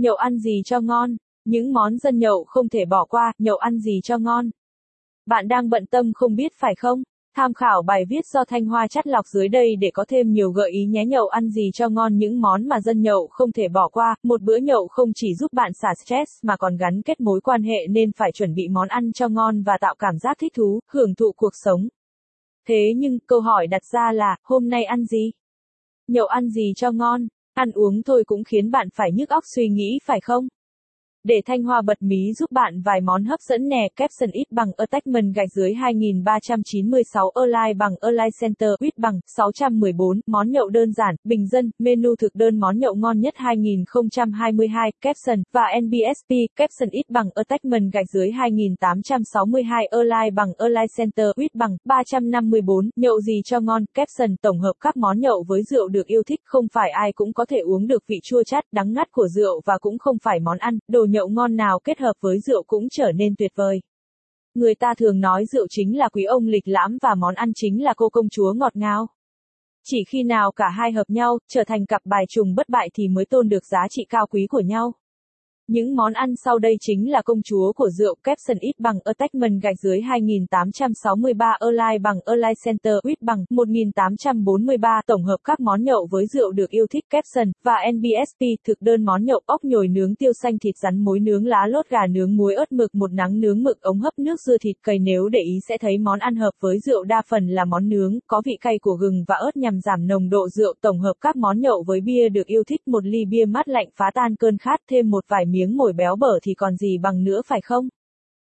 Nhậu ăn gì cho ngon? Những món dân nhậu không thể bỏ qua, nhậu ăn gì cho ngon? Bạn đang bận tâm không biết phải không? Tham khảo bài viết do Thanh Hoa chắt lọc dưới đây để có thêm nhiều gợi ý nhé nhậu ăn gì cho ngon những món mà dân nhậu không thể bỏ qua. Một bữa nhậu không chỉ giúp bạn xả stress mà còn gắn kết mối quan hệ nên phải chuẩn bị món ăn cho ngon và tạo cảm giác thích thú, hưởng thụ cuộc sống. Thế nhưng, câu hỏi đặt ra là, hôm nay ăn gì? Nhậu ăn gì cho ngon? Ăn uống thôi cũng khiến bạn phải nhức óc suy nghĩ phải không? Để Thanh Hoa bật mí giúp bạn vài món hấp dẫn nè, caption ít bằng attachment gạch dưới 2396 online bằng online Center, ít bằng 614, món nhậu đơn giản, bình dân, menu thực đơn món nhậu ngon nhất 2022, caption, và NBSP, caption ít bằng attachment gạch dưới 2862 online bằng online Center, ít bằng 354, nhậu gì cho ngon, caption, tổng hợp các món nhậu với rượu được yêu thích, không phải ai cũng có thể uống được vị chua chát, đắng ngắt của rượu và cũng không phải món ăn, đồ nhậu ngon nào kết hợp với rượu cũng trở nên tuyệt vời. Người ta thường nói rượu chính là quý ông lịch lãm và món ăn chính là cô công chúa ngọt ngào. Chỉ khi nào cả hai hợp nhau, trở thành cặp bài trùng bất bại thì mới tôn được giá trị cao quý của nhau. Những món ăn sau đây chính là công chúa của rượu Capson ít bằng attachment gạch dưới 2863 Align bằng Align Center ít bằng 1843 tổng hợp các món nhậu với rượu được yêu thích Capson và NBSP thực đơn món nhậu ốc nhồi nướng tiêu xanh thịt rắn muối nướng lá lốt gà nướng muối ớt mực, một nắng nướng mực ống hấp nước dưa thịt cầy nếu để ý sẽ thấy món ăn hợp với rượu đa phần là món nướng, có vị cay của gừng và ớt nhằm giảm nồng độ rượu. Tổng hợp các món nhậu với bia được yêu thích, một ly bia mát lạnh, phá tan cơn khát, thêm một vài miếng miếng mồi béo bở thì còn gì bằng nữa phải không?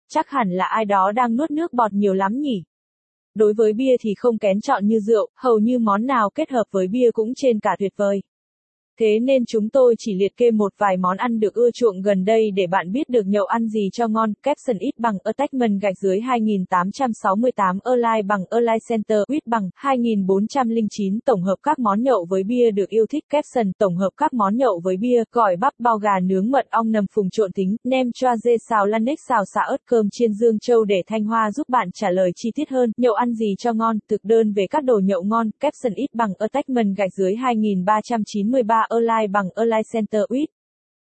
Chắc hẳn là ai đó đang nuốt nước bọt nhiều lắm nhỉ? Đối với bia thì không kén chọn như rượu, hầu như món nào kết hợp với bia cũng trên cả tuyệt vời. Thế nên chúng tôi chỉ liệt kê một vài món ăn được ưa chuộng gần đây để bạn biết được nhậu ăn gì cho ngon. Capson ít bằng attachment gạch dưới 2868 Align bằng Align Center ít bằng 2409 tổng hợp các món nhậu với bia được yêu thích. Capson tổng hợp các món nhậu với bia, gỏi bắp bao gà nướng mật ong nầm phùng trộn tính, nem choa dê xào lăn nếch xào xả ớt cơm chiên dương châu để Thanh Hoa giúp bạn trả lời chi tiết hơn. Nhậu ăn gì cho ngon, thực đơn về các đồ nhậu ngon. Capson ít bằng attachment gạch dưới 2393 Align bằng Align Center Uit